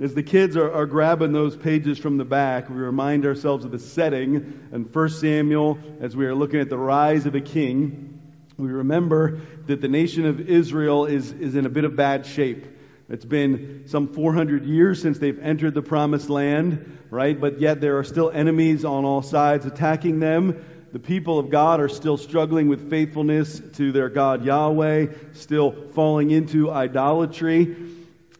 As the kids are, are, grabbing those pages from the back, we remind ourselves of the setting in 1 Samuel as we are looking at the rise of a king. We remember that the nation of Israel is, is in a bit of bad shape. It's been some 400 years since they've entered the promised land, right? But yet there are still enemies on all sides attacking them. The people of God are still struggling with faithfulness to their God Yahweh, still falling into idolatry.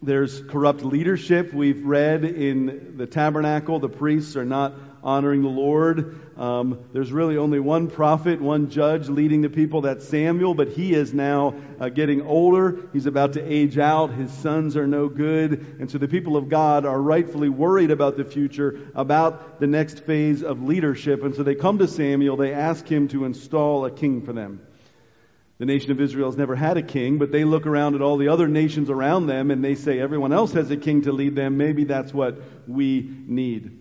There's corrupt leadership. We've read in the tabernacle, the priests are not honoring the Lord. Um, there's really only one prophet, one judge leading the people. That's Samuel, but he is now uh, getting older. He's about to age out. His sons are no good. And so the people of God are rightfully worried about the future, about the next phase of leadership. And so they come to Samuel. They ask him to install a king for them. The nation of Israel has never had a king, but they look around at all the other nations around them and they say everyone else has a king to lead them. Maybe that's what we need.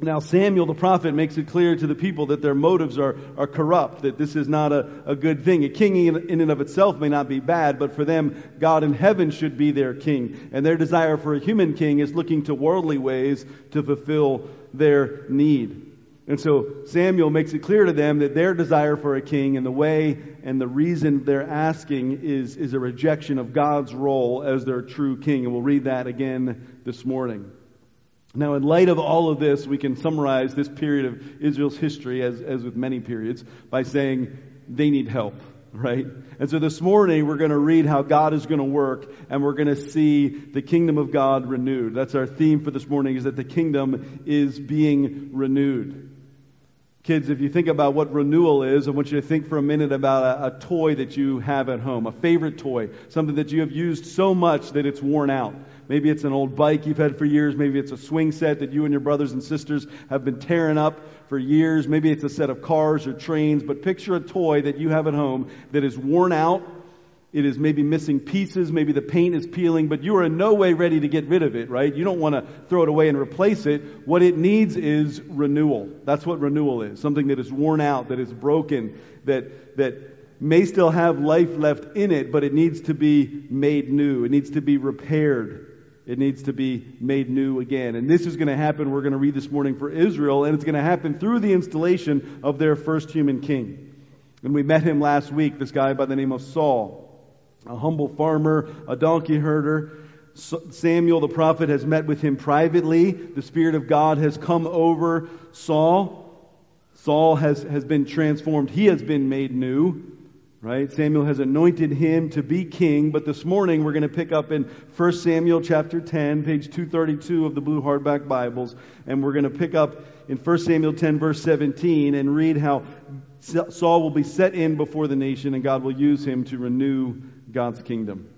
Now Samuel the prophet makes it clear to the people that their motives are, are corrupt, that this is not a, a good thing. A king in, in and of itself may not be bad, but for them, God in heaven should be their king. And their desire for a human king is looking to worldly ways to fulfill their need. And so Samuel makes it clear to them that their desire for a king and the way and the reason they're asking is, is a rejection of God's role as their true king. And we'll read that again this morning. Now, in light of all of this, we can summarize this period of Israel's history, as, as with many periods, by saying they need help, right? And so this morning, we're going to read how God is going to work, and we're going to see the kingdom of God renewed. That's our theme for this morning, is that the kingdom is being renewed. Kids, if you think about what renewal is, I want you to think for a minute about a, a, toy that you have at home, a favorite toy, something that you have used so much that it's worn out. Maybe it's an old bike you've had for years. Maybe it's a swing set that you and your brothers and sisters have been tearing up for years. Maybe it's a set of cars or trains. But picture a toy that you have at home that is worn out it is maybe missing pieces, maybe the paint is peeling, but you are in no way ready to get rid of it, right? You don't want to throw it away and replace it. What it needs is renewal. That's what renewal is. Something that is worn out, that is broken, that, that may still have life left in it, but it needs to be made new. It needs to be repaired. It needs to be made new again. And this is going to happen, we're going to read this morning for Israel, and it's going to happen through the installation of their first human king. And we met him last week, this guy by the name of Saul a humble farmer, a donkey herder. Samuel the prophet has met with him privately. The Spirit of God has come over Saul. Saul has, has been transformed. He has been made new. Right? Samuel has anointed him to be king, but this morning we're going to pick up in 1 Samuel chapter 10, page 232 of the blue hardback Bibles, and we're going to pick up in 1 Samuel 10 verse 17 and read how Saul will be set in before the nation and God will use him to renew God's kingdom.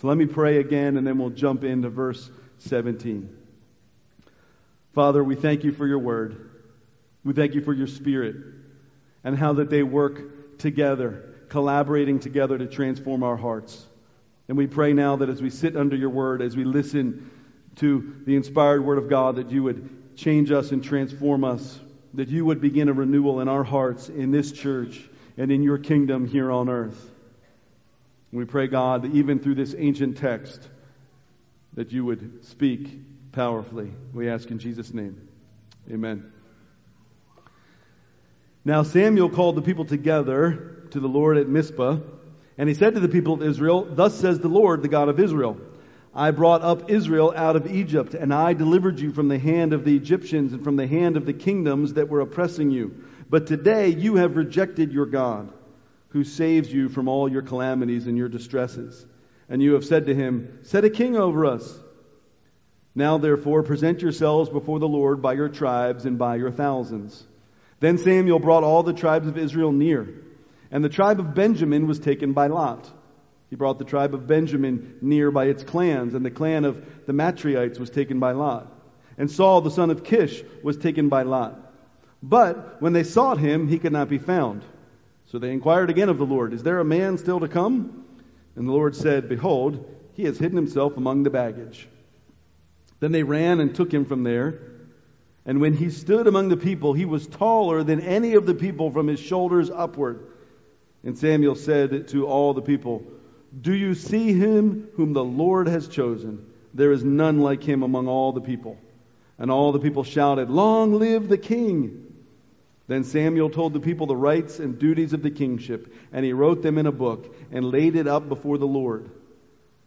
So let me pray again and then we'll jump into verse 17. Father, we thank you for your word. We thank you for your spirit and how that they work together, collaborating together to transform our hearts. And we pray now that as we sit under your word, as we listen to the inspired word of God, that you would change us and transform us, that you would begin a renewal in our hearts, in this church, and in your kingdom here on earth. We pray, God, that even through this ancient text, that you would speak powerfully. We ask in Jesus' name. Amen. Now Samuel called the people together to the Lord at Mizpah, and he said to the people of Israel, Thus says the Lord, the God of Israel, I brought up Israel out of Egypt, and I delivered you from the hand of the Egyptians and from the hand of the kingdoms that were oppressing you. But today you have rejected your God who saves you from all your calamities and your distresses. And you have said to him, Set a king over us. Now therefore present yourselves before the Lord by your tribes and by your thousands. Then Samuel brought all the tribes of Israel near, and the tribe of Benjamin was taken by Lot. He brought the tribe of Benjamin near by its clans, and the clan of the Matrites was taken by Lot. And Saul the son of Kish was taken by Lot. But when they sought him, he could not be found. So they inquired again of the Lord, Is there a man still to come? And the Lord said, Behold, he has hidden himself among the baggage. Then they ran and took him from there. And when he stood among the people, he was taller than any of the people from his shoulders upward. And Samuel said to all the people, Do you see him whom the Lord has chosen? There is none like him among all the people. And all the people shouted, Long live the king! Then Samuel told the people the rights and duties of the kingship, and he wrote them in a book and laid it up before the Lord.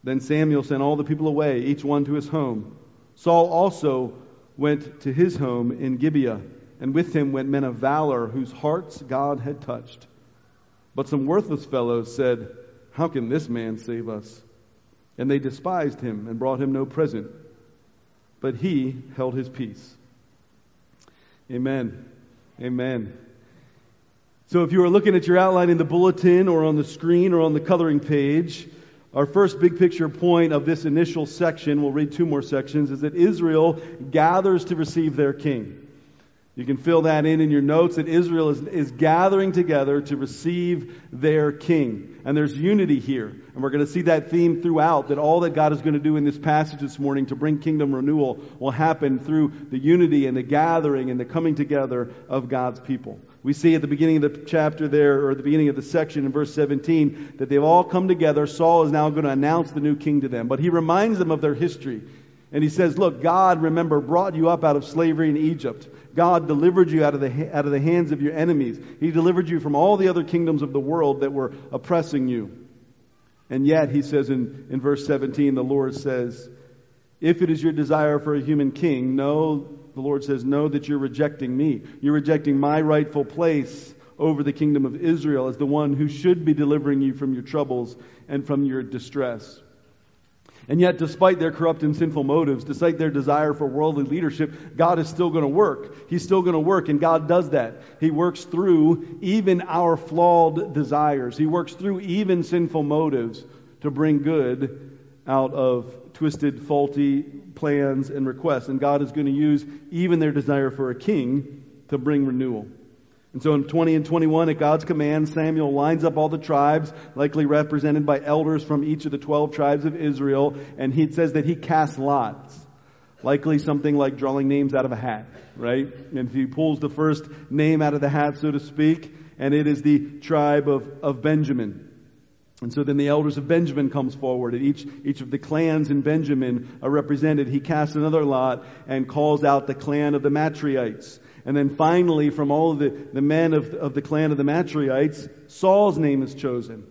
Then Samuel sent all the people away, each one to his home. Saul also went to his home in Gibeah, and with him went men of valor whose hearts God had touched. But some worthless fellows said, How can this man save us? And they despised him and brought him no present. But he held his peace. Amen. Amen. So if you are looking at your outline in the bulletin or on the screen or on the coloring page, our first big picture point of this initial section, we'll read two more sections, is that Israel gathers to receive their king. You can fill that in in your notes that Israel is, is gathering together to receive their king. And there's unity here. And we're going to see that theme throughout, that all that God is going to do in this passage this morning to bring kingdom renewal will happen through the unity and the gathering and the coming together of God's people. We see at the beginning of the chapter there, or the beginning of the section in verse 17, that they've all come together. Saul is now going to announce the new king to them. But he reminds them of their history. And he says, Look, God, remember, brought you up out of slavery in Egypt. God delivered you out of, the, out of the hands of your enemies. He delivered you from all the other kingdoms of the world that were oppressing you. And yet, he says in, in verse 17, the Lord says, If it is your desire for a human king, know, the Lord says, know that you're rejecting me. You're rejecting my rightful place over the kingdom of Israel as the one who should be delivering you from your troubles and from your distress. And yet, despite their corrupt and sinful motives, despite their desire for worldly leadership, God is still going to work. He's still going to work, and God does that. He works through even our flawed desires. He works through even sinful motives to bring good out of twisted, faulty plans and requests. And God is going to use even their desire for a king to bring renewal. And so in 20 and 21, at God's command, Samuel lines up all the tribes, likely represented by elders from each of the 12 tribes of Israel, and he says that he casts lots. Likely something like drawing names out of a hat, right? And he pulls the first name out of the hat, so to speak, and it is the tribe of, of Benjamin. And so then the elders of Benjamin comes forward, and each, each of the clans in Benjamin are represented. He casts another lot and calls out the clan of the Matrites. And then finally, from all of the, the men of, of the clan of the Matrites, Saul's name is chosen.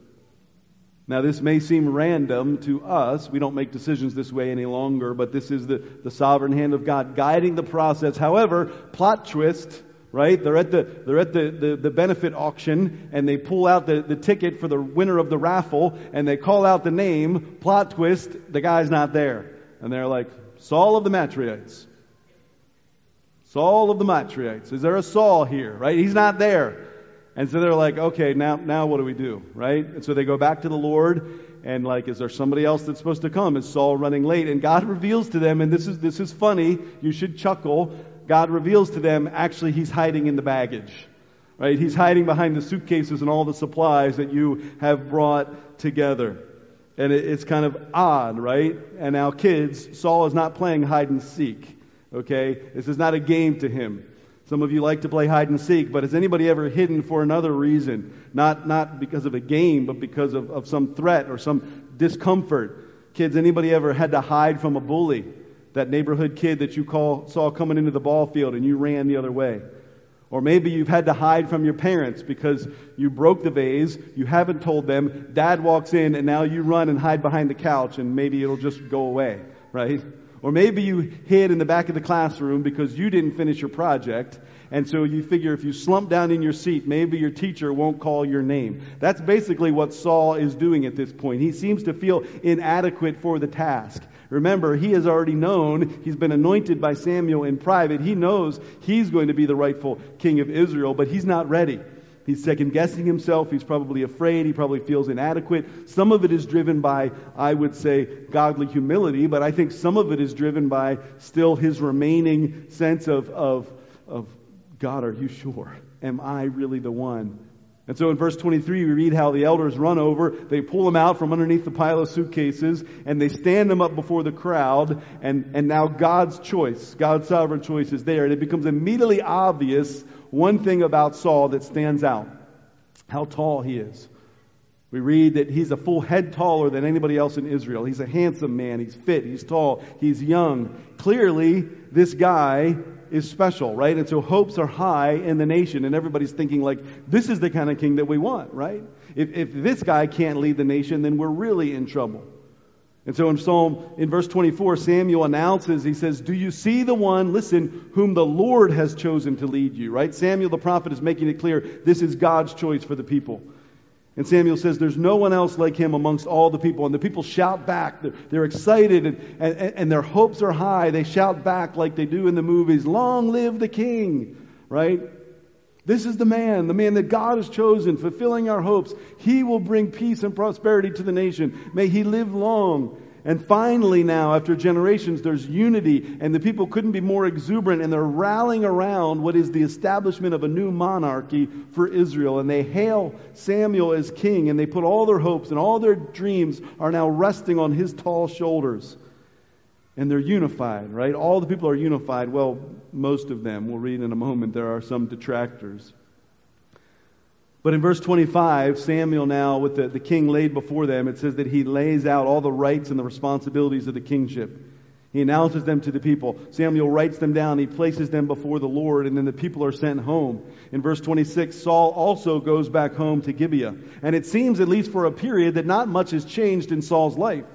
Now, this may seem random to us. We don't make decisions this way any longer, but this is the, the sovereign hand of God guiding the process. However, plot twist, right? They're at the, they're at the, the, the benefit auction and they pull out the, the ticket for the winner of the raffle and they call out the name. Plot twist, the guy's not there. And they're like, Saul of the Matrites. Saul of the Matrites. Is there a Saul here? Right? He's not there. And so they're like, okay, now, now what do we do? Right? And so they go back to the Lord and like, is there somebody else that's supposed to come? Is Saul running late? And God reveals to them, and this is, this is funny. You should chuckle. God reveals to them, actually, he's hiding in the baggage. Right? He's hiding behind the suitcases and all the supplies that you have brought together. And it, it's kind of odd, right? And now kids, Saul is not playing hide and seek. Okay? This is not a game to him. Some of you like to play hide and seek, but has anybody ever hidden for another reason? Not, not because of a game, but because of, of some threat or some discomfort. Kids, anybody ever had to hide from a bully? That neighborhood kid that you call, saw coming into the ball field and you ran the other way. Or maybe you've had to hide from your parents because you broke the vase, you haven't told them, dad walks in, and now you run and hide behind the couch and maybe it'll just go away, right? Or maybe you hid in the back of the classroom because you didn't finish your project. And so you figure if you slump down in your seat, maybe your teacher won't call your name. That's basically what Saul is doing at this point. He seems to feel inadequate for the task. Remember, he has already known, he's been anointed by Samuel in private. He knows he's going to be the rightful king of Israel, but he's not ready. He's second guessing himself. He's probably afraid. He probably feels inadequate. Some of it is driven by, I would say, godly humility, but I think some of it is driven by still his remaining sense of, of, of God, are you sure? Am I really the one? And so in verse 23, we read how the elders run over, they pull him out from underneath the pile of suitcases, and they stand him up before the crowd, and, and now God's choice, God's sovereign choice is there, and it becomes immediately obvious one thing about Saul that stands out how tall he is. We read that he's a full head taller than anybody else in Israel. He's a handsome man. He's fit. He's tall. He's young. Clearly, this guy is special, right? And so hopes are high in the nation, and everybody's thinking, like, this is the kind of king that we want, right? If, if this guy can't lead the nation, then we're really in trouble. And so in Psalm, in verse 24, Samuel announces, he says, Do you see the one, listen, whom the Lord has chosen to lead you, right? Samuel the prophet is making it clear this is God's choice for the people. And Samuel says, There's no one else like him amongst all the people. And the people shout back. They're, they're excited and, and, and, their hopes are high. They shout back like they do in the movies Long live the king, right? This is the man, the man that God has chosen, fulfilling our hopes. He will bring peace and prosperity to the nation. May he live long. And finally, now, after generations, there's unity, and the people couldn't be more exuberant, and they're rallying around what is the establishment of a new monarchy for Israel. And they hail Samuel as king, and they put all their hopes and all their dreams are now resting on his tall shoulders. And they're unified, right? All the people are unified. Well, most of them. We'll read in a moment. There are some detractors. But in verse 25, Samuel now, with the, the king laid before them, it says that he lays out all the rights and the responsibilities of the kingship. He announces them to the people. Samuel writes them down. He places them before the Lord, and then the people are sent home. In verse 26, Saul also goes back home to Gibeah. And it seems, at least for a period, that not much has changed in Saul's life.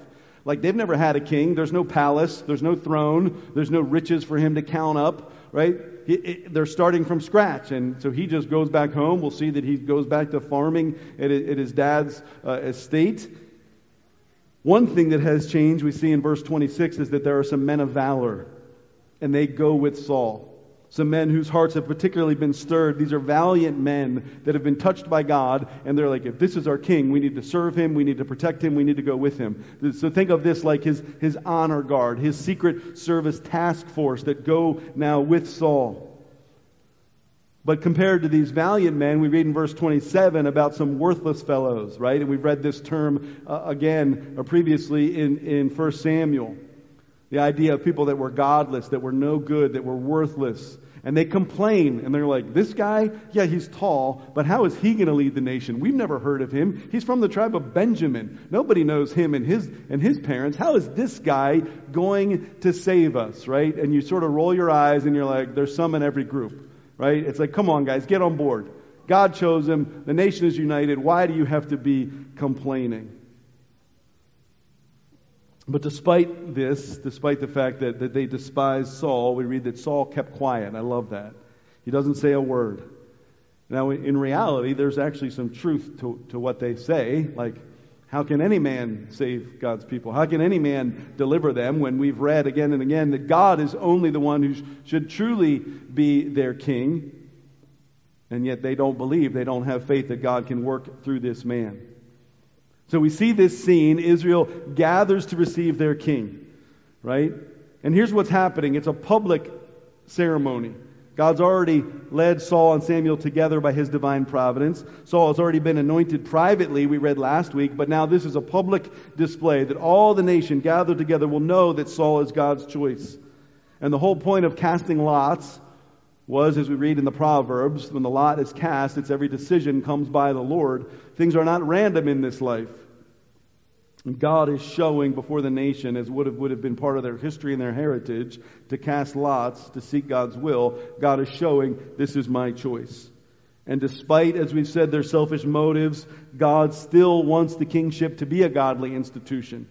Like they've never had a king. There's no palace. There's no throne. There's no riches for him to count up, right? They're starting from scratch. And so he just goes back home. We'll see that he goes back to farming at, at his dad's uh, estate. One thing that has changed, we see in verse 26, is that there are some men of valor, and they go with Saul. Some men whose hearts have particularly been stirred. These are valiant men that have been touched by God, and they're like, if this is our king, we need to serve him, we need to protect him, we need to go with him. So think of this like his, his honor guard, his secret service task force that go now with Saul. But compared to these valiant men, we read in verse 27 about some worthless fellows, right? And we've read this term uh, again uh, previously in, in 1 Samuel. The idea of people that were godless, that were no good, that were worthless. And they complain and they're like, this guy, yeah, he's tall, but how is he going to lead the nation? We've never heard of him. He's from the tribe of Benjamin. Nobody knows him and his, and his parents. How is this guy going to save us, right? And you sort of roll your eyes and you're like, there's some in every group, right? It's like, come on guys, get on board. God chose him. The nation is united. Why do you have to be complaining? But despite this, despite the fact that, that they despised Saul, we read that Saul kept quiet. I love that. He doesn't say a word. Now, in reality, there's actually some truth to, to what they say. Like, how can any man save God's people? How can any man deliver them when we've read again and again that God is only the one who should truly be their king? And yet they don't believe, they don't have faith that God can work through this man. So we see this scene. Israel gathers to receive their king, right? And here's what's happening. It's a public ceremony. God's already led Saul and Samuel together by his divine providence. Saul has already been anointed privately, we read last week, but now this is a public display that all the nation gathered together will know that Saul is God's choice. And the whole point of casting lots was, as we read in the Proverbs, when the lot is cast, it's every decision comes by the Lord. Things are not random in this life. God is showing before the nation, as would have, would have been part of their history and their heritage, to cast lots, to seek God's will. God is showing, this is my choice. And despite, as we've said, their selfish motives, God still wants the kingship to be a godly institution.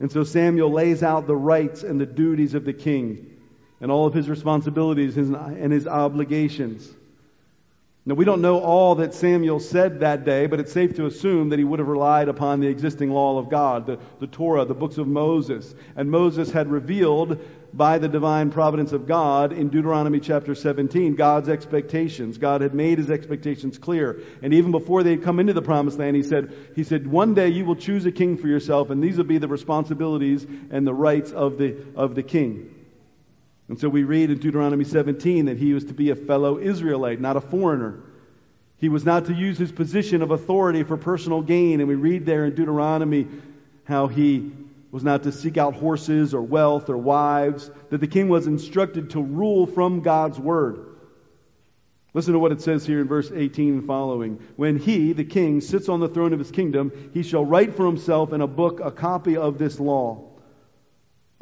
And so Samuel lays out the rights and the duties of the king and all of his responsibilities and his obligations. Now, we don't know all that Samuel said that day, but it's safe to assume that he would have relied upon the existing law of God, the, the Torah, the books of Moses. And Moses had revealed by the divine providence of God in Deuteronomy chapter 17 God's expectations. God had made his expectations clear. And even before they had come into the promised land, he said, he said, one day you will choose a king for yourself, and these will be the responsibilities and the rights of the, of the king. And so we read in Deuteronomy 17 that he was to be a fellow Israelite, not a foreigner. He was not to use his position of authority for personal gain. And we read there in Deuteronomy how he was not to seek out horses or wealth or wives, that the king was instructed to rule from God's word. Listen to what it says here in verse 18 and following. When he, the king, sits on the throne of his kingdom, he shall write for himself in a book a copy of this law,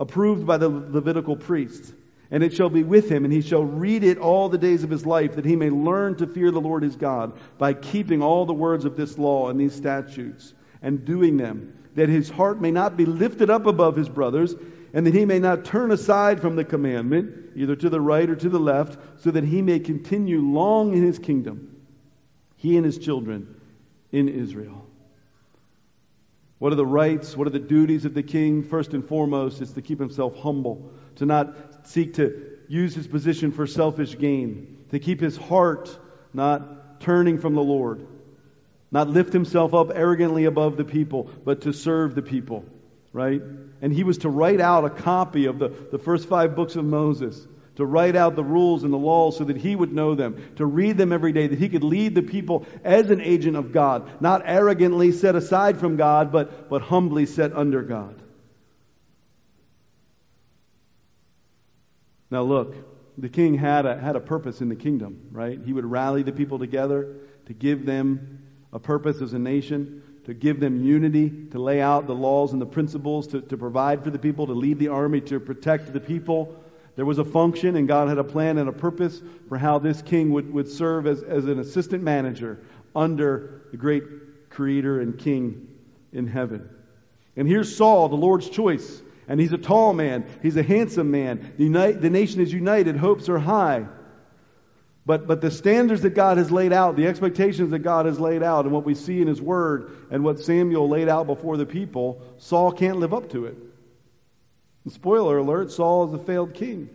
approved by the Levitical priests. And it shall be with him, and he shall read it all the days of his life, that he may learn to fear the Lord his God by keeping all the words of this law and these statutes, and doing them, that his heart may not be lifted up above his brothers, and that he may not turn aside from the commandment, either to the right or to the left, so that he may continue long in his kingdom, he and his children in Israel. What are the rights? What are the duties of the king? First and foremost, is to keep himself humble, to not seek to use his position for selfish gain, to keep his heart not turning from the Lord, not lift himself up arrogantly above the people, but to serve the people right? And he was to write out a copy of the, the first five books of Moses, to write out the rules and the laws so that he would know them, to read them every day, that he could lead the people as an agent of God, not arrogantly set aside from God, but, but humbly set under God. Now look, the king had a, had a purpose in the kingdom, right? He would rally the people together to give them a purpose as a nation to give them unity, to lay out the laws and the principles, to, to provide for the people, to lead the army, to protect the people. There was a function, and God had a plan and a purpose for how this king would, would serve as, as an assistant manager under the great creator and king in heaven. And here's Saul, the Lord's choice. And he's a tall man. He's a handsome man. The, unite, the nation is united. Hopes are high. But, but the standards that God has laid out, the expectations that God has laid out, and what we see in His Word, and what Samuel laid out before the people, Saul can't live up to it. And spoiler alert, Saul is a failed king.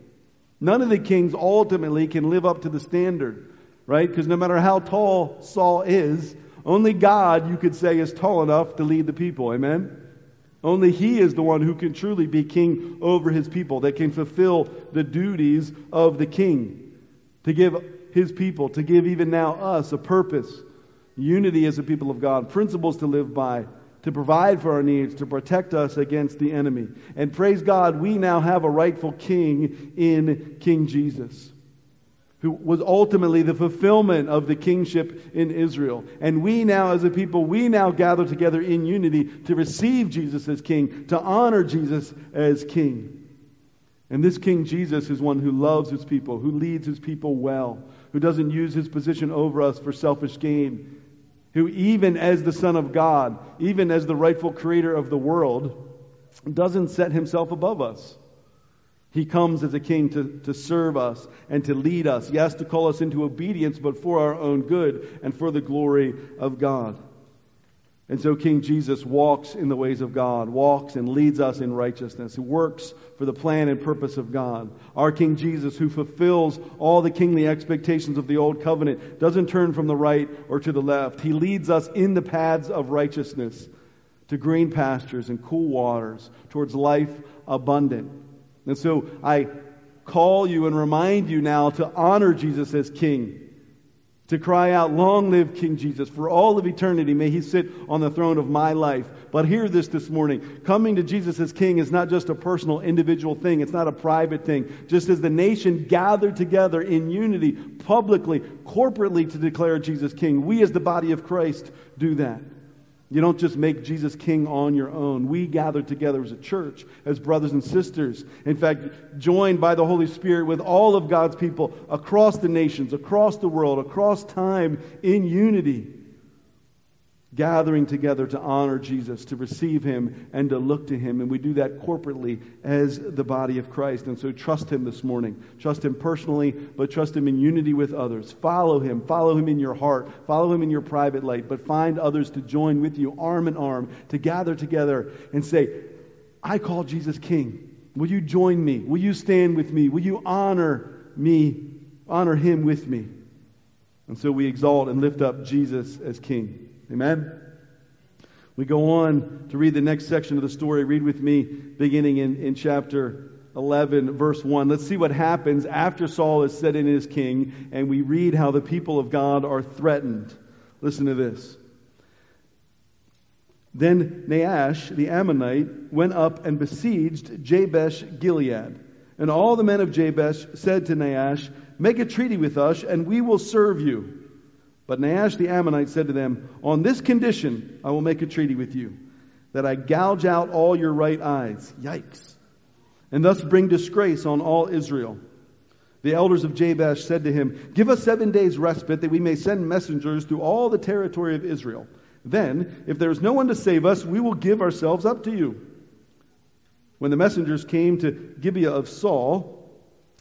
None of the kings ultimately can live up to the standard, right? Because no matter how tall Saul is, only God, you could say, is tall enough to lead the people. Amen? Only He is the one who can truly be king over His people, that can fulfill the duties of the king. To give his people, to give even now us a purpose, unity as a people of God, principles to live by, to provide for our needs, to protect us against the enemy. And praise God, we now have a rightful king in King Jesus, who was ultimately the fulfillment of the kingship in Israel. And we now, as a people, we now gather together in unity to receive Jesus as king, to honor Jesus as king. And this King Jesus is one who loves his people, who leads his people well, who doesn't use his position over us for selfish gain, who, even as the Son of God, even as the rightful creator of the world, doesn't set himself above us. He comes as a king to, to serve us and to lead us. Yes, to call us into obedience, but for our own good and for the glory of God. And so King Jesus walks in the ways of God, walks and leads us in righteousness, He works for the plan and purpose of God. Our King Jesus, who fulfills all the kingly expectations of the old covenant, doesn't turn from the right or to the left. He leads us in the paths of righteousness to green pastures and cool waters, towards life abundant. And so I call you and remind you now to honor Jesus as King to cry out, Long live King Jesus. For all of eternity, may he sit on the throne of my life. But hear this this morning. Coming to Jesus as King is not just a personal, individual thing. It's not a private thing. Just as the nation gathered together in unity, publicly, corporately to declare Jesus King, we as the body of Christ do that. You don't just make Jesus king on your own. We gather together as a church, as brothers and sisters. In fact, joined by the Holy Spirit with all of God's people across the nations, across the world, across time in unity gathering together to honor Jesus, to receive Him, and to look to Him. And we do that corporately as the body of Christ. And so trust Him this morning. Trust Him personally, but trust Him in unity with others. Follow Him. Follow Him in your heart. Follow Him in your private life. But find others to join with you, arm in arm, to gather together and say, I call Jesus King. Will you join me? Will you stand with me? Will you honor me? Honor Him with me. And so we exalt and lift up Jesus as King. Amen? We go on to read the next section of the story. Read with me, beginning in, in chapter 11, verse 1. Let's see what happens after Saul is set in as king, and we read how the people of God are threatened. Listen to this. Then Nahash the Ammonite, went up and besieged Jabesh Gilead. And all the men of Jabesh said to Nahash, Make a treaty with us, and we will serve you. But Nahash the Ammonite said to them, On this condition I will make a treaty with you, that I gouge out all your right eyes. Yikes. And thus bring disgrace on all Israel. The elders of Jabesh said to him, Give us seven days' respite that we may send messengers through all the territory of Israel. Then, if there is no one to save us, we will give ourselves up to you. When the messengers came to Gibeah of Saul,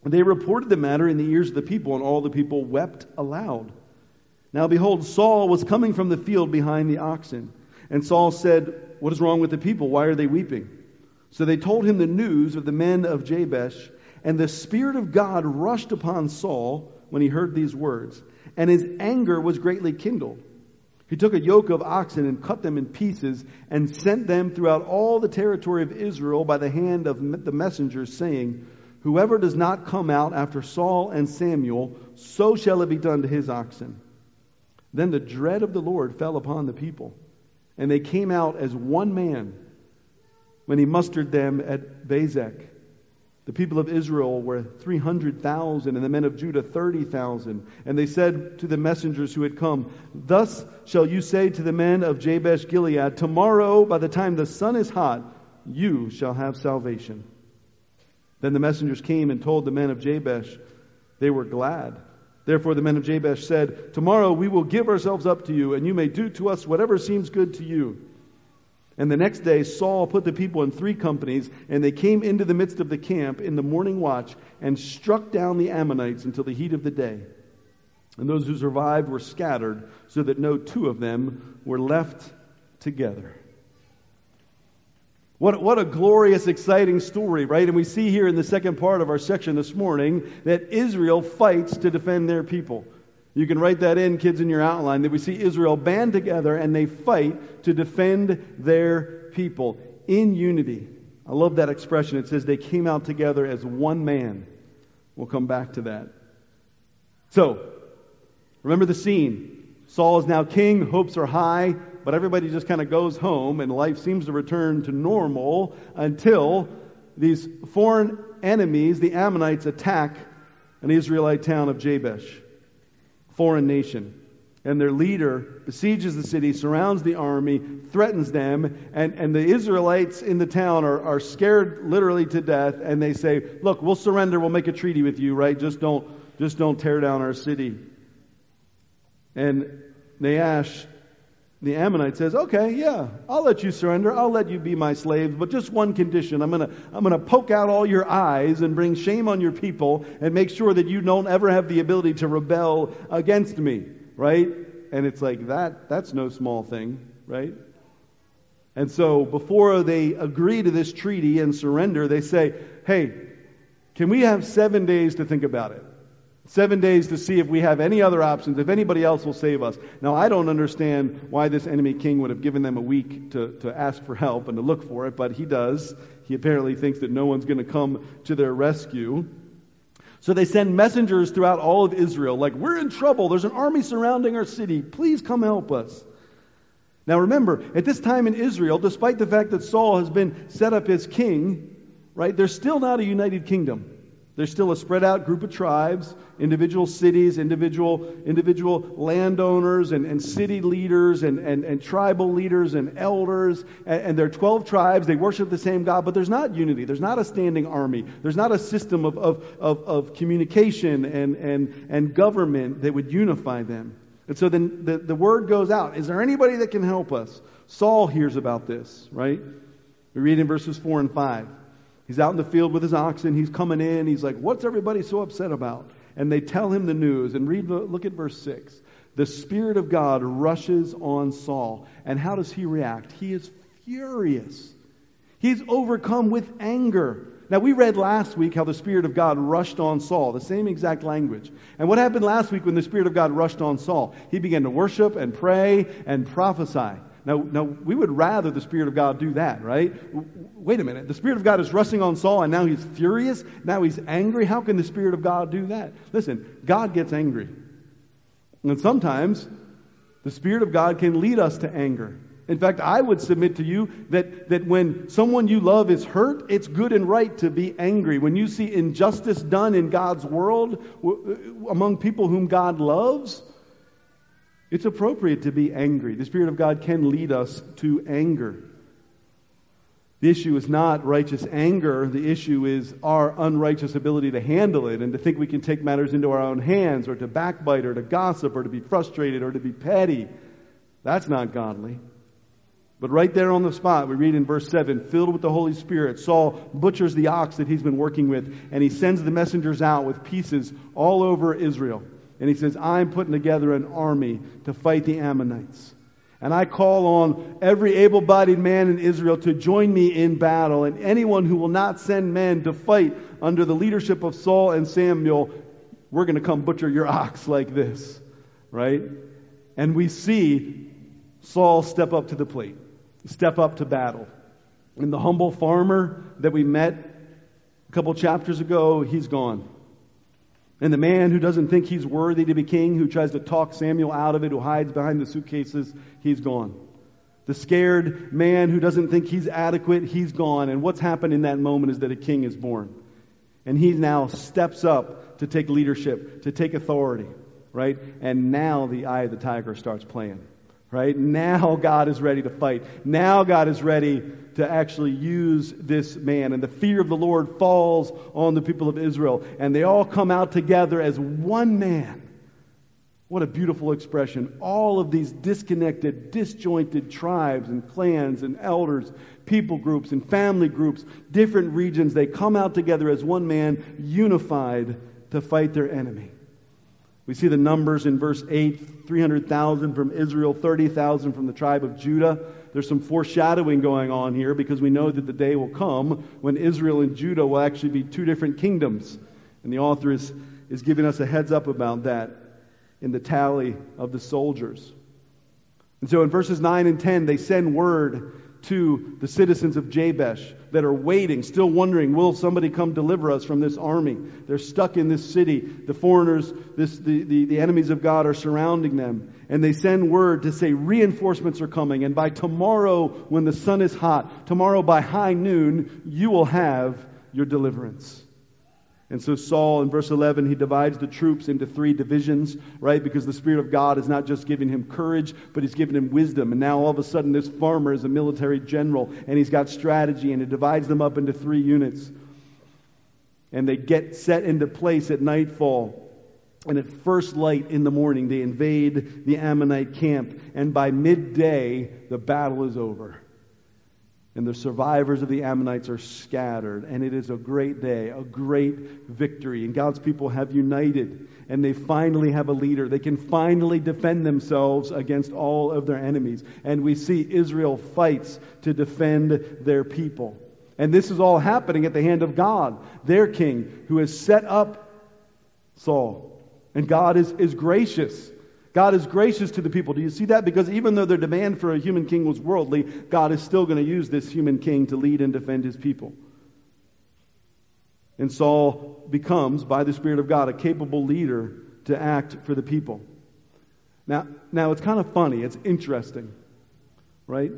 they reported the matter in the ears of the people, and all the people wept aloud. Now behold, Saul was coming from the field behind the oxen. And Saul said, What is wrong with the people? Why are they weeping? So they told him the news of the men of Jabesh, and the Spirit of God rushed upon Saul when he heard these words, and his anger was greatly kindled. He took a yoke of oxen and cut them in pieces and sent them throughout all the territory of Israel by the hand of the messengers, saying, Whoever does not come out after Saul and Samuel, so shall it be done to his oxen. Then the dread of the Lord fell upon the people, and they came out as one man when he mustered them at Bezek. The people of Israel were 300,000, and the men of Judah 30,000. And they said to the messengers who had come, Thus shall you say to the men of Jabesh Gilead, Tomorrow, by the time the sun is hot, you shall have salvation. Then the messengers came and told the men of Jabesh. They were glad. Therefore the men of Jabesh said, Tomorrow we will give ourselves up to you, and you may do to us whatever seems good to you. And the next day Saul put the people in three companies, and they came into the midst of the camp in the morning watch and struck down the Ammonites until the heat of the day. And those who survived were scattered, so that no two of them were left together. What, what a glorious, exciting story, right? And we see here in the second part of our section this morning that Israel fights to defend their people. You can write that in, kids, in your outline, that we see Israel band together and they fight to defend their people in unity. I love that expression. It says they came out together as one man. We'll come back to that. So, remember the scene. Saul is now king, hopes are high but everybody just kind of goes home and life seems to return to normal until these foreign enemies, the Ammonites, attack an Israelite town of Jabesh, foreign nation. And their leader besieges the city, surrounds the army, threatens them, and, and the Israelites in the town are, are scared literally to death, and they say, Look, we'll surrender, we'll make a treaty with you, right? Just don't just don't tear down our city. And Nahash the Ammonite says, okay, yeah, I'll let you surrender. I'll let you be my slaves, but just one condition. I'm gonna, I'm gonna poke out all your eyes and bring shame on your people and make sure that you don't ever have the ability to rebel against me, right? And it's like, that, that's no small thing, right? And so before they agree to this treaty and surrender, they say, hey, can we have seven days to think about it? Seven days to see if we have any other options, if anybody else will save us. Now, I don't understand why this enemy king would have given them a week to, to ask for help and to look for it, but he does. He apparently thinks that no one's going to come to their rescue. So they send messengers throughout all of Israel, like, we're in trouble. There's an army surrounding our city. Please come help us. Now remember, at this time in Israel, despite the fact that Saul has been set up as king, right, there's still not a united kingdom. There's still a spread out group of tribes, individual cities, individual, individual landowners, and, and city leaders, and, and, and tribal leaders, and elders. And, and there are 12 tribes. They worship the same God, but there's not unity. There's not a standing army. There's not a system of, of, of, of communication and, and, and government that would unify them. And so then the, the word goes out Is there anybody that can help us? Saul hears about this, right? We read in verses 4 and 5. He's out in the field with his oxen. He's coming in. He's like, What's everybody so upset about? And they tell him the news. And read, look at verse 6. The Spirit of God rushes on Saul. And how does he react? He is furious. He's overcome with anger. Now, we read last week how the Spirit of God rushed on Saul, the same exact language. And what happened last week when the Spirit of God rushed on Saul? He began to worship and pray and prophesy. Now, now, we would rather the Spirit of God do that, right? Wait a minute. The Spirit of God is rushing on Saul and now he's furious. Now he's angry. How can the Spirit of God do that? Listen, God gets angry. And sometimes the Spirit of God can lead us to anger. In fact, I would submit to you that, that when someone you love is hurt, it's good and right to be angry. When you see injustice done in God's world among people whom God loves, it's appropriate to be angry. The Spirit of God can lead us to anger. The issue is not righteous anger. The issue is our unrighteous ability to handle it and to think we can take matters into our own hands or to backbite or to gossip or to be frustrated or to be petty. That's not godly. But right there on the spot, we read in verse 7, filled with the Holy Spirit, Saul butchers the ox that he's been working with, and he sends the messengers out with pieces all over Israel. And he says, I'm putting together an army to fight the Ammonites. And I call on every able bodied man in Israel to join me in battle. And anyone who will not send men to fight under the leadership of Saul and Samuel, we're going to come butcher your ox like this. Right? And we see Saul step up to the plate, step up to battle. And the humble farmer that we met a couple chapters ago, he's gone. And the man who doesn't think he's worthy to be king, who tries to talk Samuel out of it, who hides behind the suitcases, he's gone. The scared man who doesn't think he's adequate, he's gone. And what's happened in that moment is that a king is born. And he now steps up to take leadership, to take authority, right? And now the eye of the tiger starts playing. Right? Now God is ready to fight. Now God is ready to actually use this man. And the fear of the Lord falls on the people of Israel. And they all come out together as one man. What a beautiful expression. All of these disconnected, disjointed tribes and clans and elders, people groups and family groups, different regions, they come out together as one man, unified to fight their enemy. We see the numbers in verse 8 300,000 from Israel, 30,000 from the tribe of Judah. There's some foreshadowing going on here because we know that the day will come when Israel and Judah will actually be two different kingdoms. And the author is, is giving us a heads up about that in the tally of the soldiers. And so in verses 9 and 10, they send word to the citizens of Jabesh that are waiting, still wondering, will somebody come deliver us from this army? They're stuck in this city. The foreigners, this, the, the, the enemies of God are surrounding them. And they send word to say reinforcements are coming. And by tomorrow, when the sun is hot, tomorrow by high noon, you will have your deliverance. And so Saul, in verse 11, he divides the troops into three divisions, right? Because the Spirit of God is not just giving him courage, but he's giving him wisdom. And now all of a sudden, this farmer is a military general, and he's got strategy, and he divides them up into three units. And they get set into place at nightfall. And at first light in the morning, they invade the Ammonite camp. And by midday, the battle is over and the survivors of the Ammonites are scattered. And it is a great day, a great victory. And God's people have united, and they finally have a leader. They can finally defend themselves against all of their enemies. And we see Israel fights to defend their people. And this is all happening at the hand of God, their king, who has set up Saul. And God is, is gracious. God is gracious to the people. Do you see that? Because even though their demand for a human king was worldly, God is still going to use this human king to lead and defend his people. And Saul becomes, by the Spirit of God, a capable leader to act for the people. Now, now it's kind of funny. It's interesting, right?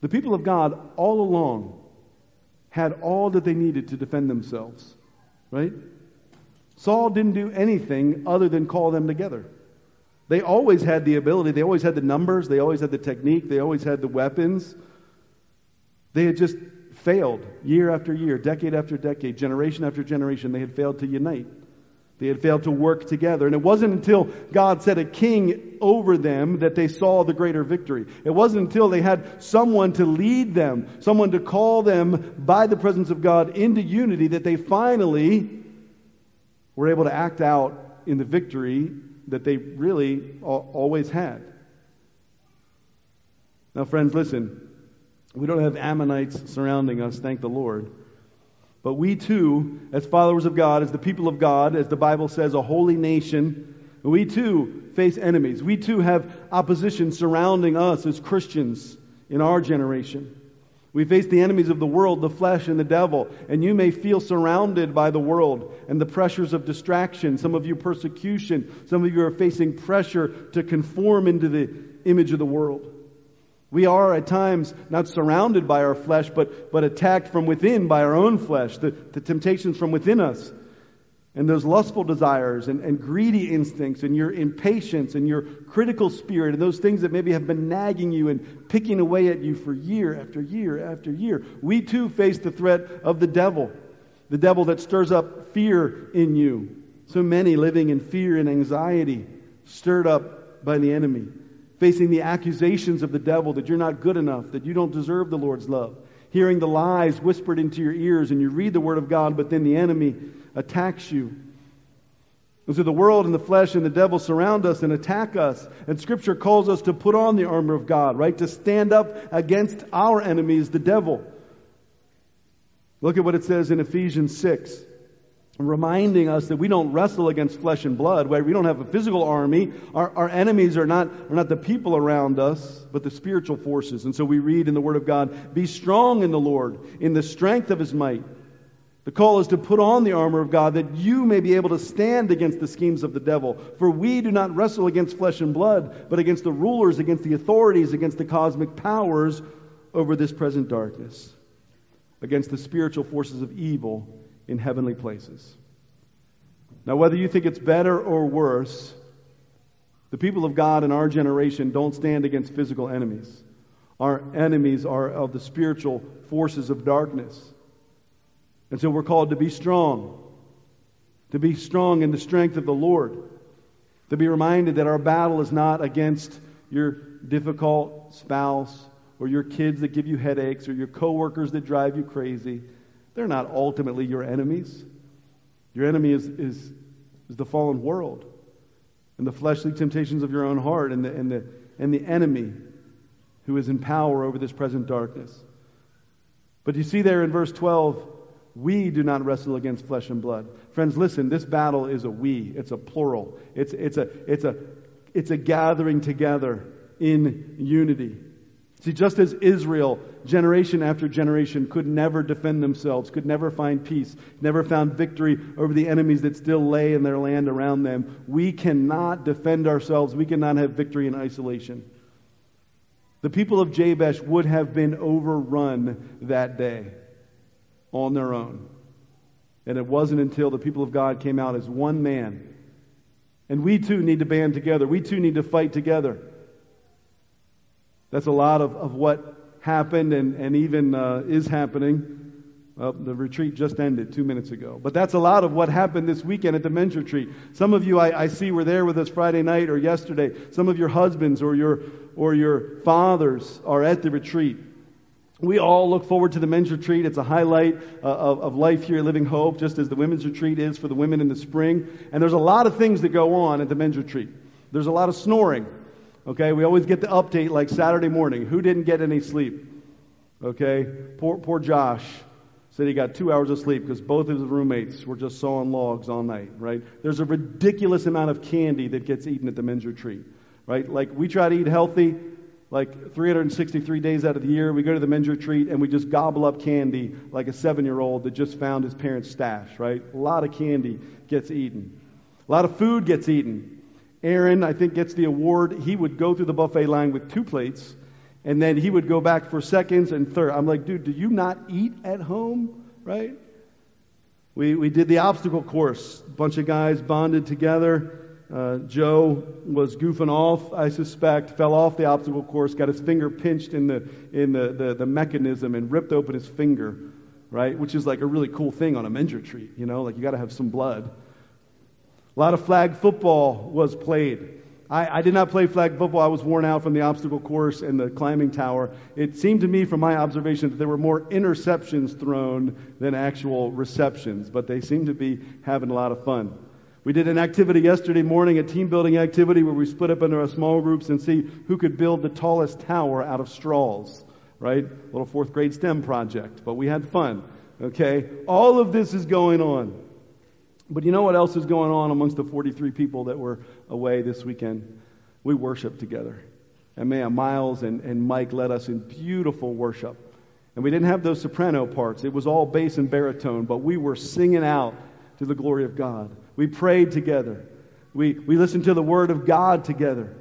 The people of God all along had all that they needed to defend themselves, right? Saul didn't do anything other than call them together. They always had the ability, they always had the numbers, they always had the technique, they always had the weapons. They had just failed year after year, decade after decade, generation after generation. They had failed to unite. They had failed to work together. And it wasn't until God set a king over them that they saw the greater victory. It wasn't until they had someone to lead them, someone to call them by the presence of God into unity that they finally were able to act out in the victory that they really always had. Now, friends, listen. We don't have Ammonites surrounding us, thank the Lord. But we too, as followers of God, as the people of God, as the Bible says, a holy nation, we too face enemies. We too have opposition surrounding us as Christians in our generation. We face the enemies of the world, the flesh, and the devil. And you may feel surrounded by the world and the pressures of distraction. Some of you, persecution. Some of you are facing pressure to conform into the image of the world. We are at times not surrounded by our flesh, but, but attacked from within by our own flesh, the, the temptations from within us. And those lustful desires and, and greedy instincts and your impatience and your critical spirit and those things that maybe have been nagging you and picking away at you for year after year after year. We too face the threat of the devil, the devil that stirs up fear in you. So many living in fear and anxiety, stirred up by the enemy facing the accusations of the devil that you're not good enough, that you don't deserve the Lord's love, hearing the lies whispered into your ears, and you read the Word of God, but then the enemy attacks you. And so the world and the flesh and the devil surround us and attack us. And Scripture calls us to put on the armor of God, right? To stand up against our enemies, the devil. Look at what it says in Ephesians 6 reminding us that we don't wrestle against flesh and blood, where we don't have a physical army. Our, our enemies are not, are not the people around us, but the spiritual forces. And so we read in the Word of God, be strong in the Lord, in the strength of His might. The call is to put on the armor of God that you may be able to stand against the schemes of the devil. For we do not wrestle against flesh and blood, but against the rulers, against the authorities, against the cosmic powers over this present darkness, against the spiritual forces of evil in heavenly places. Now, whether you think it's better or worse, the people of God in our generation don't stand against physical enemies. Our enemies are of the spiritual forces of darkness. And so we're called to be strong, to be strong in the strength of the Lord, to be reminded that our battle is not against your difficult spouse or your kids that give you headaches or your coworkers that drive you crazy. They're not ultimately your enemies. Your enemy is, is, is the fallen world and the fleshly temptations of your own heart and the, and, the, and the enemy who is in power over this present darkness. But you see there in verse 12, we do not wrestle against flesh and blood. Friends, listen, this battle is a we. It's a plural. It's, it's, a, it's, a, it's a gathering together in unity. See, just as Israel, generation after generation, could never defend themselves, could never find peace, never found victory over the enemies that still lay in their land around them, we cannot defend ourselves. We cannot have victory in isolation. The people of Jabesh would have been overrun that day on their own. And it wasn't until the people of God came out as one man. And we too need to band together. We too need to fight together. That's a lot of, of what happened and, and even uh, is happening. The retreat just ended two minutes ago. But that's a lot of what happened this weekend at the men's retreat. Some of you I, I, see were there with us Friday night or yesterday. Some of your husbands or your, or your fathers are at the retreat. We all look forward to the men's retreat. It's a highlight uh, of, of life here at Living Hope, just as the women's retreat is for the women in the spring. And there's a lot of things that go on at the men's retreat. There's a lot of snoring. Okay, we always get the update like Saturday morning. Who didn't get any sleep? Okay, poor, poor Josh said he got two hours of sleep because both of his roommates were just sawing logs all night, right? There's a ridiculous amount of candy that gets eaten at the men's retreat, right? Like we try to eat healthy like 363 days out of the year. We go to the men's retreat and we just gobble up candy like a seven year old that just found his parents' stash, right? A lot of candy gets eaten. A lot of food gets eaten. Aaron, I think, gets the award. He would go through the buffet line with two plates, and then he would go back for seconds and third. I'm like, dude, do you not eat at home? Right? We, we did the obstacle course. A bunch of guys bonded together. Uh, Joe was goofing off, I suspect, fell off the obstacle course, got his finger pinched in the, in the, the, the mechanism and ripped open his finger, right? Which is like a really cool thing on a men's retreat, you know, like you got to have some blood. A lot of flag football was played. I, I, did not play flag football. I was worn out from the obstacle course and the climbing tower. It seemed to me, from my observation, that there were more interceptions thrown than actual receptions, but they seemed to be having a lot of fun. We did an activity yesterday morning, a team building activity where we split up into our small groups and see who could build the tallest tower out of straws, right? A little fourth grade STEM project, but we had fun, okay? All of this is going on. But you know what else is going on amongst the 43 people that were away this weekend? We worshiped together. And man, Miles and, and Mike led us in beautiful worship. And we didn't have those soprano parts. It was all bass and baritone, but we were singing out to the glory of God. We prayed together. We, we listened to the Word of God together.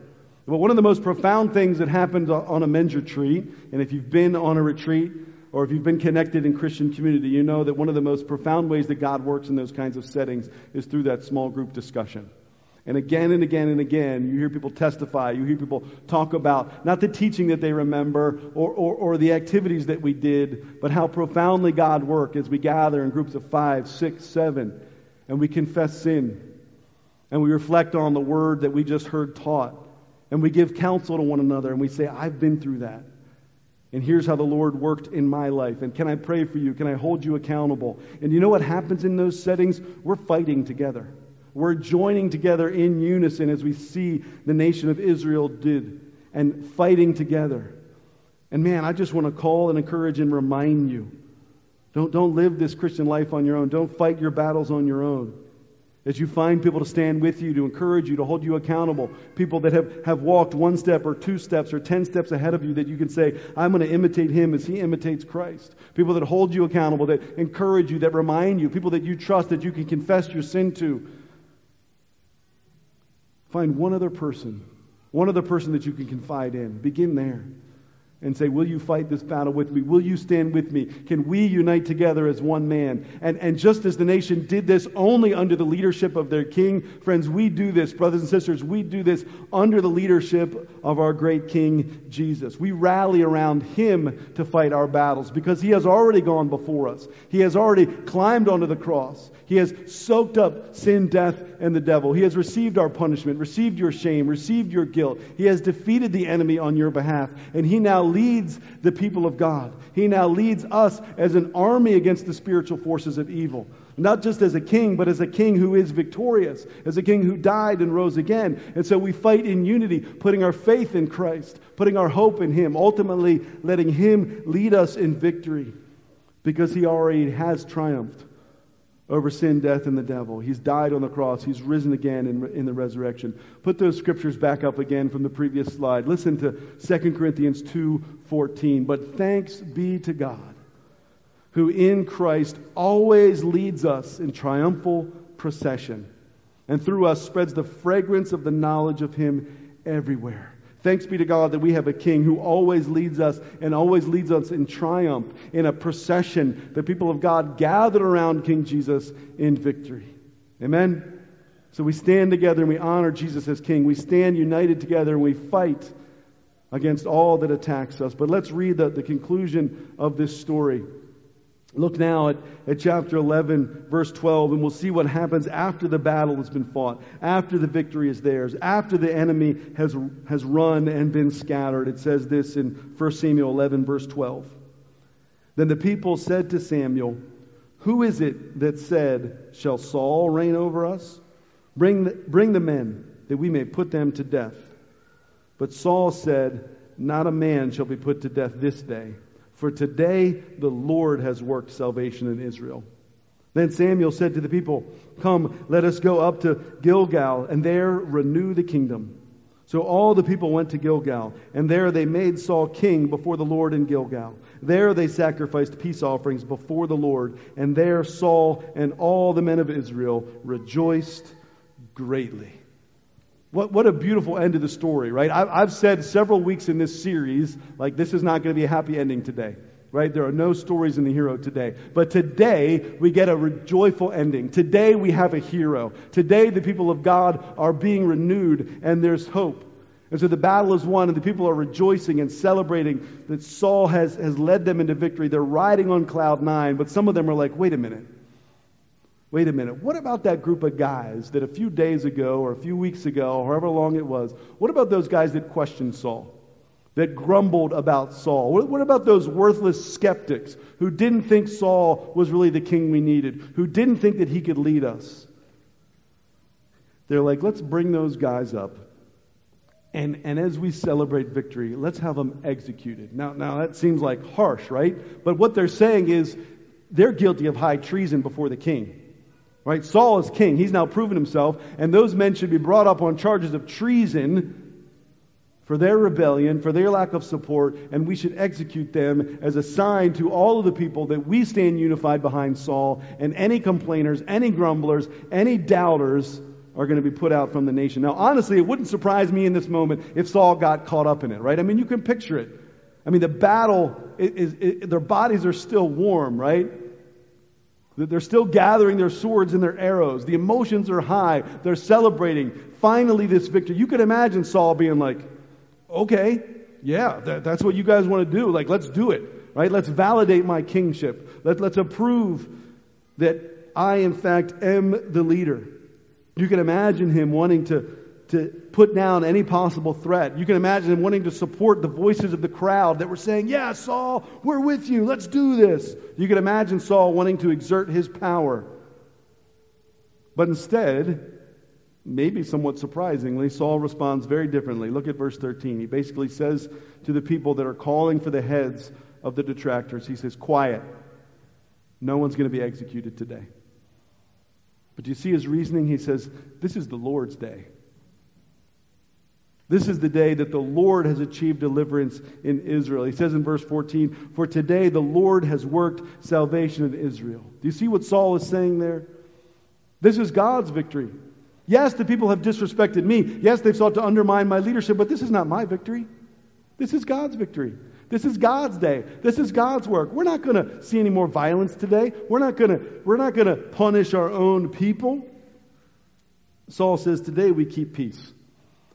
But one of the most profound things that happened on a men's retreat, and if you've been on a retreat or if you've been connected in Christian community, you know that one of the most profound ways that God works in those kinds of settings is through that small group discussion. And again and again and again, you hear people testify, you hear people talk about not the teaching that they remember or, or, or, the activities that we did, but how profoundly God worked as we gather in groups of five, six, seven, and we confess sin. And we reflect on the word that we just heard taught. And we give counsel to one another and we say, I've been through that. And here's how the Lord worked in my life. And can I pray for you? Can I hold you accountable? And you know what happens in those settings? We're fighting together. We're joining together in unison as we see the nation of Israel did and fighting together. And man, I just want to call and encourage and remind you don't, don't live this Christian life on your own. Don't fight your battles on your own. As you find people to stand with you, to encourage you, to hold you accountable, people that have, have walked one step or two steps or ten steps ahead of you that you can say, I'm going to imitate him as he imitates Christ. People that hold you accountable, that encourage you, that remind you, people that you trust, that you can confess your sin to. Find one other person, one other person that you can confide in. Begin there and say, Will you fight this battle with me? Will you stand with me? Can we unite together as one man? And, and just as the nation did this only under the leadership of their king, friends, we do this, brothers and sisters, we do this under the leadership of our great King Jesus. We rally around him to fight our battles because he has already gone before us. He has already climbed onto the cross. He has soaked up sin, death, and the devil. He has received our punishment, received your shame, received your guilt. He has defeated the enemy on your behalf. And he now leads the people of God. He now leads us as an army against the spiritual forces of evil. Not just as a king, but as a king who is victorious, as a king who died and rose again. And so we fight in unity, putting our faith in Christ, putting our hope in Him, ultimately letting Him lead us in victory because He already has triumphed over sin, death, and the devil. He's died on the cross. He's risen again in, in the resurrection. Put those scriptures back up again from the previous slide. Listen to 2 Corinthians 2:14. But thanks be to God, who in Christ always leads us in triumphal procession, and through us spreads the fragrance of the knowledge of him everywhere. Thanks be to God that we have a king who always leads us and always leads us in triumph, in a procession. The people of God gathered around King Jesus in victory. Amen? So we stand together and we honor Jesus as king. We stand united together and we fight against all that attacks us. But let's read the, the conclusion of this story. Look now at, at chapter 11, verse 12, and we'll see what happens after the battle has been fought, after the victory is theirs, after the enemy has, has run and been scattered. It says this in 1 Samuel 11, verse 12. Then the people said to Samuel, Who is it that said, Shall Saul reign over us? Bring the, bring the men, that we may put them to death. But Saul said, Not a man shall be put to death this day for today the Lord has worked salvation in Israel. Then Samuel said to the people, Come, let us go up to Gilgal, and there renew the kingdom. So all the people went to Gilgal, and there they made Saul king before the Lord in Gilgal. There they sacrificed peace offerings before the Lord, and there Saul and all the men of Israel rejoiced greatly. What, what a beautiful end to the story, right? I, I've said several weeks in this series, like, this is not going to be a happy ending today, right? There are no stories in the hero today. But today, we get a joyful ending. Today, we have a hero. Today, the people of God are being renewed, and there's hope. And so the battle is won, and the people are rejoicing and celebrating that Saul has, has led them into victory. They're riding on cloud nine, but some of them are like, wait a minute. Wait a minute, what about that group of guys that a few days ago or a few weeks ago, however long it was, what about those guys that questioned Saul? That grumbled about Saul? What, about those worthless skeptics who didn't think Saul was really the king we needed, who didn't think that he could lead us? They're like, let's bring those guys up. And, and as we celebrate victory, let's have them executed. Now, now, that seems like harsh, right? But what they're saying is they're guilty of high treason before the king. Right? Saul is king. He's now proven himself, and those men should be brought up on charges of treason for their rebellion, for their lack of support, and we should execute them as a sign to all of the people that we stand unified behind Saul, and any complainers, any grumblers, any doubters are going to be put out from the nation. Now, honestly, it wouldn't surprise me in this moment if Saul got caught up in it, right? I mean, you can picture it. I mean, the battle is, is their bodies are still warm, right? They're still gathering their swords and their arrows. The emotions are high. They're celebrating. Finally, this victory. You could imagine Saul being like, okay, yeah, that, that's what you guys want to do. Like, let's do it, right? Let's validate my kingship. Let, let's approve that I, in fact, am the leader. You can imagine him wanting to, to put down any possible threat. You can imagine him wanting to support the voices of the crowd that were saying, Yeah, Saul, we're with you. Let's do this. You can imagine Saul wanting to exert his power. But instead, maybe somewhat surprisingly, Saul responds very differently. Look at verse 13. He basically says to the people that are calling for the heads of the detractors, he says, Quiet. No one's going to be executed today. But do you see his reasoning? He says, This is the Lord's day. This is the day that the Lord has achieved deliverance in Israel. He says in verse 14, For today the Lord has worked salvation in Israel. Do you see what Saul is saying there? This is God's victory. Yes, the people have disrespected me. Yes, they've sought to undermine my leadership, but this is not my victory. This is God's victory. This is God's day. This is God's work. We're not going to see any more violence today. We're not going to we're not going to punish our own people. Saul says today we keep peace.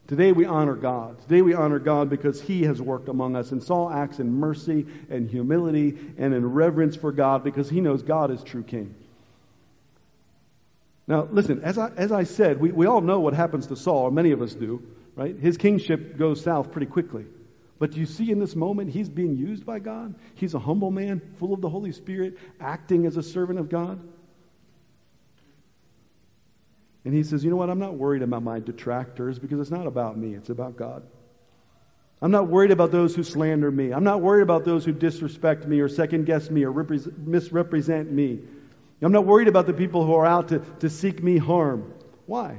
Today we honor God. Today we honor God because He has worked among us. And Saul acts in mercy and humility and in reverence for God because he knows God is true King. Now, listen, as I, as I said, we, we all know what happens to Saul, or many of us do, right? His kingship goes south pretty quickly. But do you see in this moment, he's being used by God? He's a humble man, full of the Holy Spirit, acting as a servant of God. And he says, You know what? I'm not worried about my detractors because it's not about me, it's about God. I'm not worried about those who slander me. I'm not worried about those who disrespect me or second guess me or misrepresent me. I'm not worried about the people who are out to, to seek me harm. Why?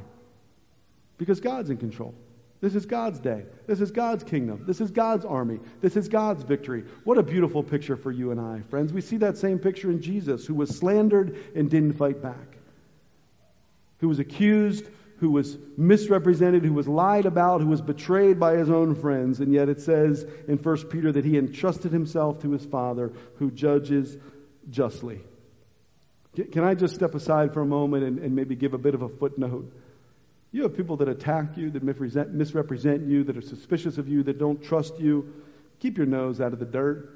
Because God's in control. This is God's day. This is God's kingdom. This is God's army. This is God's victory. What a beautiful picture for you and I, friends. We see that same picture in Jesus, who was slandered and didn't fight back who was accused, who was misrepresented, who was lied about, who was betrayed by his own friends. And yet it says in 1 Peter that he entrusted himself to his Father who judges justly. Can I just step aside for a moment and, and maybe give a bit of a footnote? You have people that attack you, that misrepresent you, that are suspicious of you, that don't trust you. Keep your nose out of the dirt.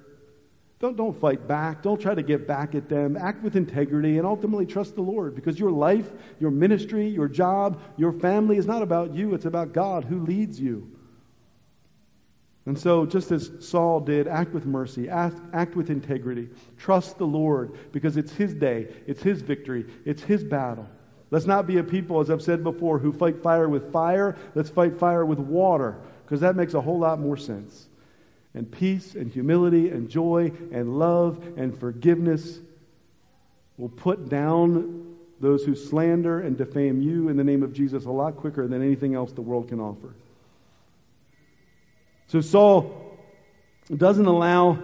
Don't, don't fight back. Don't try to get back at them. Act with integrity and ultimately trust the Lord because your life, your ministry, your job, your family is not about you. It's about God who leads you. And so, just as Saul did, act with mercy, act, act with integrity. Trust the Lord because it's His day, it's His victory, it's His battle. Let's not be a people, as I've said before, who fight fire with fire. Let's fight fire with water because that makes a whole lot more sense and peace and humility and joy and love and forgiveness will put down those who slander and defame you in the name of Jesus a lot quicker than anything else the world can offer. So Saul doesn't allow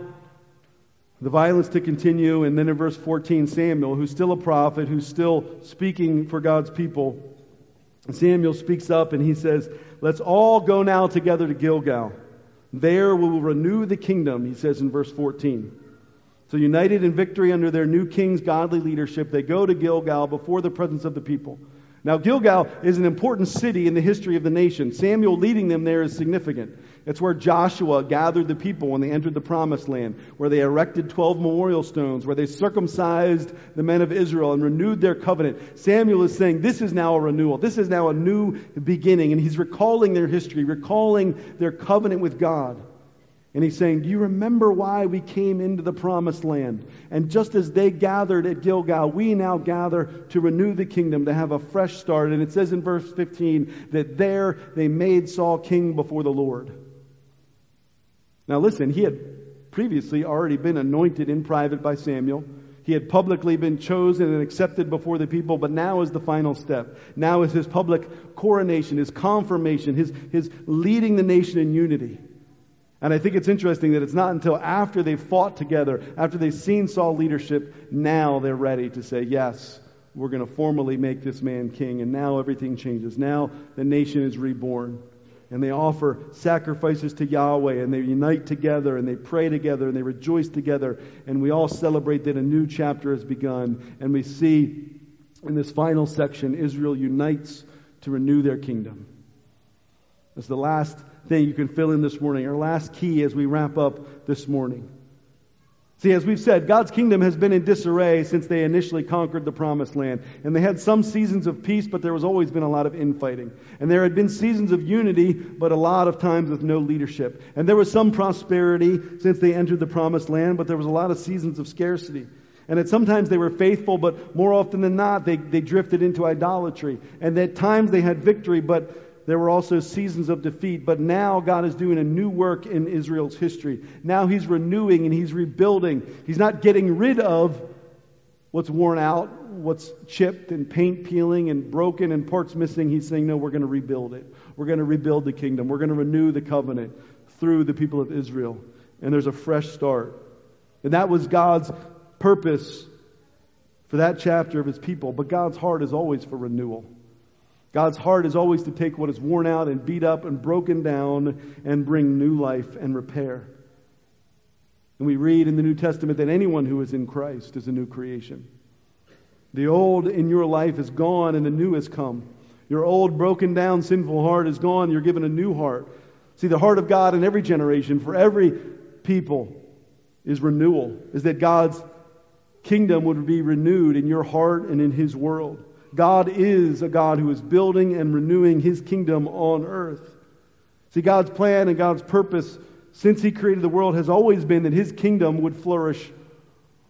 the violence to continue. And then in verse 14, Samuel, who's still a prophet, who's still speaking for God's people, Samuel speaks up and he says, Let's all go now together to Gilgal. There we will renew the kingdom, he says in verse 14. So, united in victory under their new king's godly leadership, they go to Gilgal before the presence of the people. Now, Gilgal is an important city in the history of the nation. Samuel leading them there is significant. It's where Joshua gathered the people when they entered the promised land, where they erected 12 memorial stones, where they circumcised the men of Israel and renewed their covenant. Samuel is saying this is now a renewal. This is now a new beginning. And he's recalling their history, recalling their covenant with God. And he's saying, Do you remember why we came into the promised land? And just as they gathered at Gilgal, we now gather to renew the kingdom, to have a fresh start. And it says in verse 15 that there they made Saul king before the Lord. Now listen, he had previously already been anointed in private by Samuel. He had publicly been chosen and accepted before the people, but now is the final step. Now is his public coronation, his confirmation, his, his leading the nation in unity. And I think it's interesting that it's not until after they've fought together, after they've seen Saul leadership, now they're ready to say, Yes, we're going to formally make this man king. And now everything changes. Now the nation is reborn. And they offer sacrifices to Yahweh and they unite together and they pray together and they rejoice together. And we all celebrate that a new chapter has begun. And we see in this final section, Israel unites to renew their kingdom. That's the last thing you can fill in this morning, our last key as we wrap up this morning. See, as we've said, God's kingdom has been in disarray since they initially conquered the promised land. And they had some seasons of peace, but there was always been a lot of infighting. And there had been seasons of unity, but a lot of times with no leadership. And there was some prosperity since they entered the promised land, but there was a lot of seasons of scarcity. And that sometimes they were faithful, but more often than not, they, they drifted into idolatry. And at times they had victory, but there were also seasons of defeat, but now God is doing a new work in Israel's history. Now He's renewing and He's rebuilding. He's not getting rid of what's worn out, what's chipped and paint peeling and broken and parts missing. He's saying, no, we're going to rebuild it. We're going to rebuild the kingdom. We're going to renew the covenant through the people of Israel. And there's a fresh start. And that was God's purpose for that chapter of His people. But God's heart is always for renewal. God's heart is always to take what is worn out and beat up and broken down and bring new life and repair. And we read in the New Testament that anyone who is in Christ is a new creation. The old in your life is gone and the new has come. Your old, broken down, sinful heart is gone. You're given a new heart. See, the heart of God in every generation, for every people, is renewal, is that God's kingdom would be renewed in your heart and in His world. God is a God who is building and renewing his kingdom on earth. See, God's plan and God's purpose since he created the world has always been that his kingdom would flourish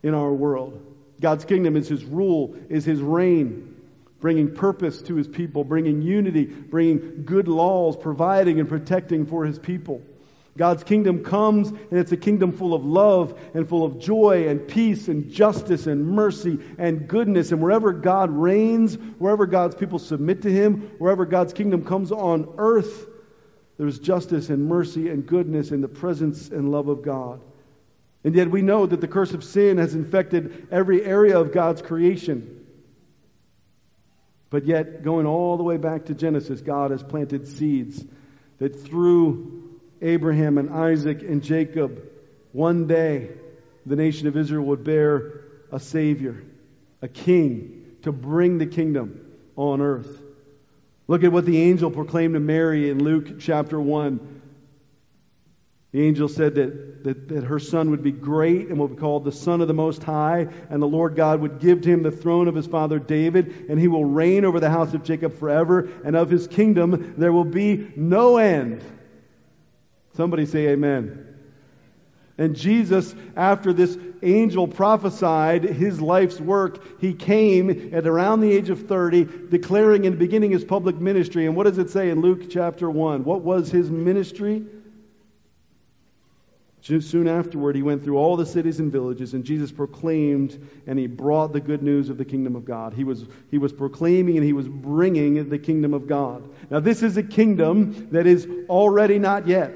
in our world. God's kingdom is his rule, is his reign, bringing purpose to his people, bringing unity, bringing good laws, providing and protecting for his people. God's kingdom comes, and it's a kingdom full of love and full of joy and peace and justice and mercy and goodness. And wherever God reigns, wherever God's people submit to Him, wherever God's kingdom comes on earth, there's justice and mercy and goodness in the presence and love of God. And yet we know that the curse of sin has infected every area of God's creation. But yet, going all the way back to Genesis, God has planted seeds that through Abraham and Isaac and Jacob, one day the nation of Israel would bear a Savior, a King, to bring the kingdom on earth. Look at what the angel proclaimed to Mary in Luke chapter 1. The angel said that, that, that, her son would be great and would be called the Son of the Most High, and the Lord God would give to him the throne of his father David, and he will reign over the house of Jacob forever, and of his kingdom there will be no end. Somebody say amen. And Jesus, after this angel prophesied his life's work, he came at around the age of 30, declaring and beginning his public ministry. And what does it say in Luke chapter 1? What was his ministry? Soon afterward, he went through all the cities and villages, and Jesus proclaimed and he brought the good news of the kingdom of God. He was, he was proclaiming and he was bringing the kingdom of God. Now, this is a kingdom that is already not yet.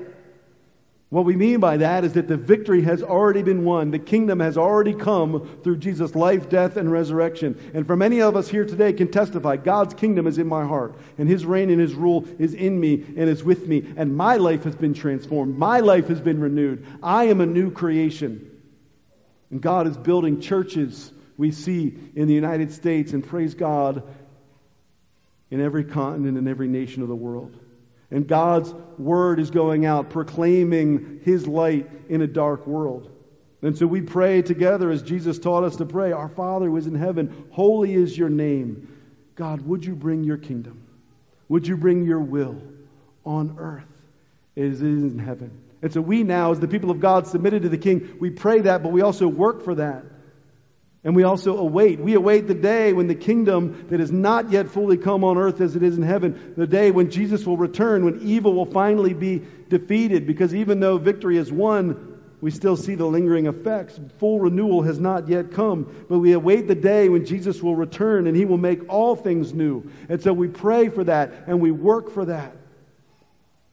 What we mean by that is that the victory has already been won. The kingdom has already come through Jesus' life, death, and resurrection. And for many of us here today can testify God's kingdom is in my heart, and His reign and His rule is in me and is with me, and my life has been transformed. My life has been renewed. I am a new creation. And God is building churches we see in the United States, and praise God, in every continent and every nation of the world. And God's word is going out, proclaiming his light in a dark world. And so we pray together as Jesus taught us to pray Our Father who is in heaven, holy is your name. God, would you bring your kingdom? Would you bring your will on earth as it is in heaven? And so we now, as the people of God submitted to the King, we pray that, but we also work for that. And we also await. We await the day when the kingdom that has not yet fully come on earth as it is in heaven, the day when Jesus will return, when evil will finally be defeated. Because even though victory is won, we still see the lingering effects. Full renewal has not yet come. But we await the day when Jesus will return and he will make all things new. And so we pray for that and we work for that.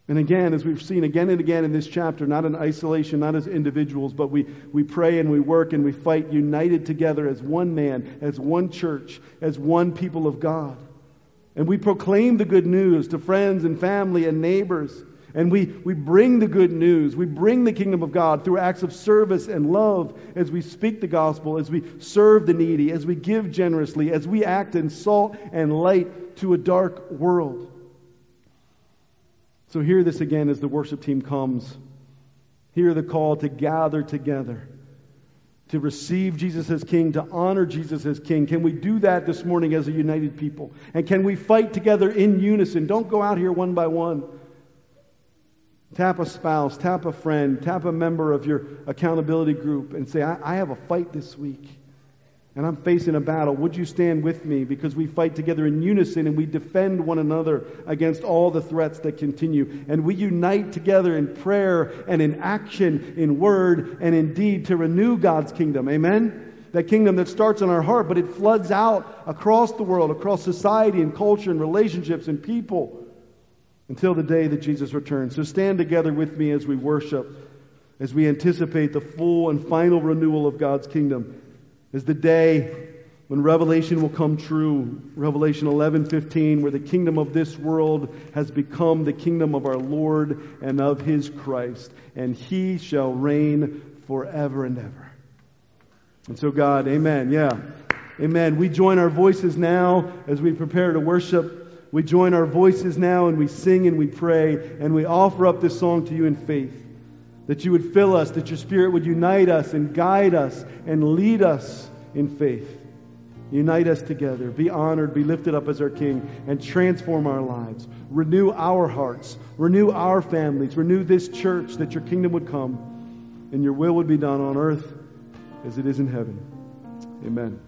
And again, as we've seen again and again in this chapter, not in isolation, not as individuals, but we, we pray and we work and we fight united together as one man, as one church, as one people of God. And we proclaim the good news to friends and family and neighbors. And we, we bring the good news. We bring the kingdom of God through acts of service and love as we speak the gospel, as we serve the needy, as we give generously, as we act in salt and light to a dark world. So hear this again as the worship team comes. Hear the call to gather together, to receive Jesus as King, to honor Jesus as King. Can we do that this morning as a united people? And can we fight together in unison? Don't go out here one by one. Tap a spouse, tap a friend, tap a member of your accountability group and say, I, I have a fight this week and I'm facing a battle, would you stand with me? Because we fight together in unison and we defend one another against all the threats that continue. And we unite together in prayer and in action, in word and in deed to renew God's kingdom. Amen? That kingdom that starts in our heart, but it floods out across the world, across society and culture and relationships and people until the day that Jesus returns. So stand together with me as we worship, as we anticipate the full and final renewal of God's kingdom is the day when revelation will come true. Revelation 11:15 where the kingdom of this world has become the kingdom of our lord and of his christ and he shall reign forever and ever. And so god amen. Yeah. Amen. We join our voices now as we prepare to worship. We join our voices now and we sing and we pray and we offer up this song to you in faith that you would fill us, that your Spirit would unite us and guide us and lead us in faith. Unite us together. Be honored, be lifted up as our King, and transform our lives. Renew our hearts, renew our families, renew this church that your kingdom would come and your will would be done on earth as it is in heaven. Amen.